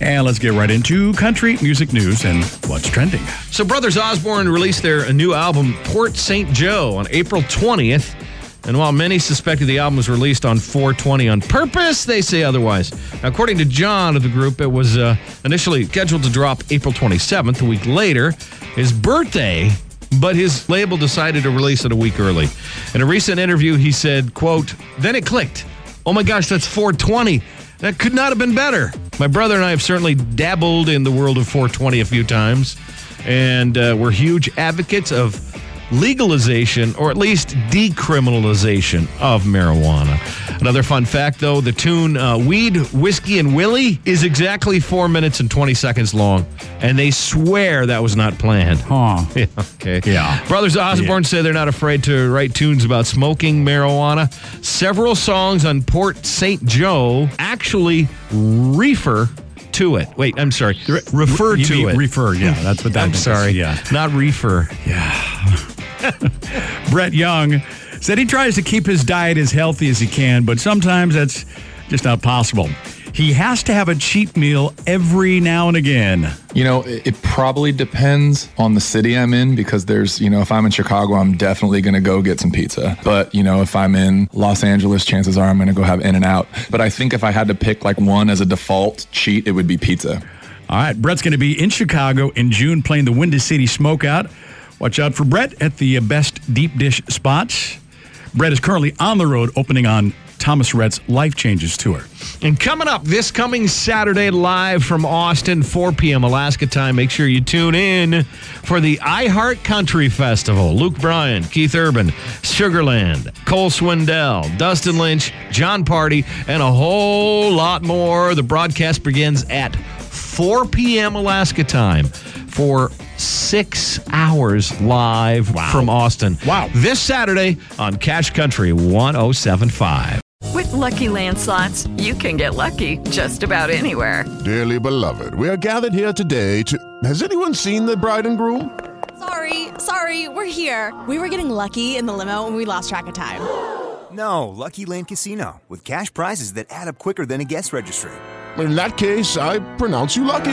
And let's get right into country music news and what's trending. So, Brothers Osborne released their new album, Port St. Joe, on April 20th. And while many suspected the album was released on 420 on purpose, they say otherwise. According to John of the group, it was uh, initially scheduled to drop April 27th, a week later, his birthday, but his label decided to release it a week early. In a recent interview, he said, quote, then it clicked. Oh my gosh, that's 420. That could not have been better. My brother and I have certainly dabbled in the world of 420 a few times, and uh, we're huge advocates of legalization or at least decriminalization of marijuana. Another fun fact, though, the tune uh, Weed, Whiskey, and Willie is exactly four minutes and 20 seconds long, and they swear that was not planned. Huh. Yeah, okay. Yeah. Brothers Osborne Yeah. say they're not afraid to write tunes about smoking marijuana. Several songs on Port St. Joe actually refer to it. Wait, I'm sorry. Refer You to it. Refer, yeah, that's what that I'm means. sorry. Yeah. Not refer. Yeah. Brett Young said he tries to keep his diet as healthy as he can, but sometimes that's just not possible. He has to have a cheat meal every now and again. You know, it, it probably depends on the city I'm in because there's, you know, if I'm in Chicago, I'm definitely going to go get some pizza. But, you know, if I'm in Los Angeles, chances are I'm going to go have In and Out. But I think if I had to pick like one as a default cheat, it would be pizza. All right, Brett's going to be in Chicago in June playing the Windy City Smokeout. Watch out for Brett at the best deep dish spots. Brett is currently on the road opening on Thomas Rhett's Life Changes Tour. And coming up this coming Saturday, live from Austin, 4 p.m. Alaska time. Make sure you tune in for the iHeart Country Festival. Luke Bryan, Keith Urban, Sugarland, Cole Swindell, Dustin Lynch, Jon Pardi, and a whole lot more. The broadcast begins at 4 p.m. Alaska time for six hours live from Austin. Wow. This Saturday on Cash Country 1075. With Lucky Land slots, you can get lucky just about anywhere. Dearly beloved, we are gathered here today to. Has anyone seen the bride and groom? Sorry, sorry, we're here. We were getting lucky in the limo and we lost track of time. No, Lucky Land Casino, with cash prizes that add up quicker than a guest registry. In that case, I pronounce you lucky.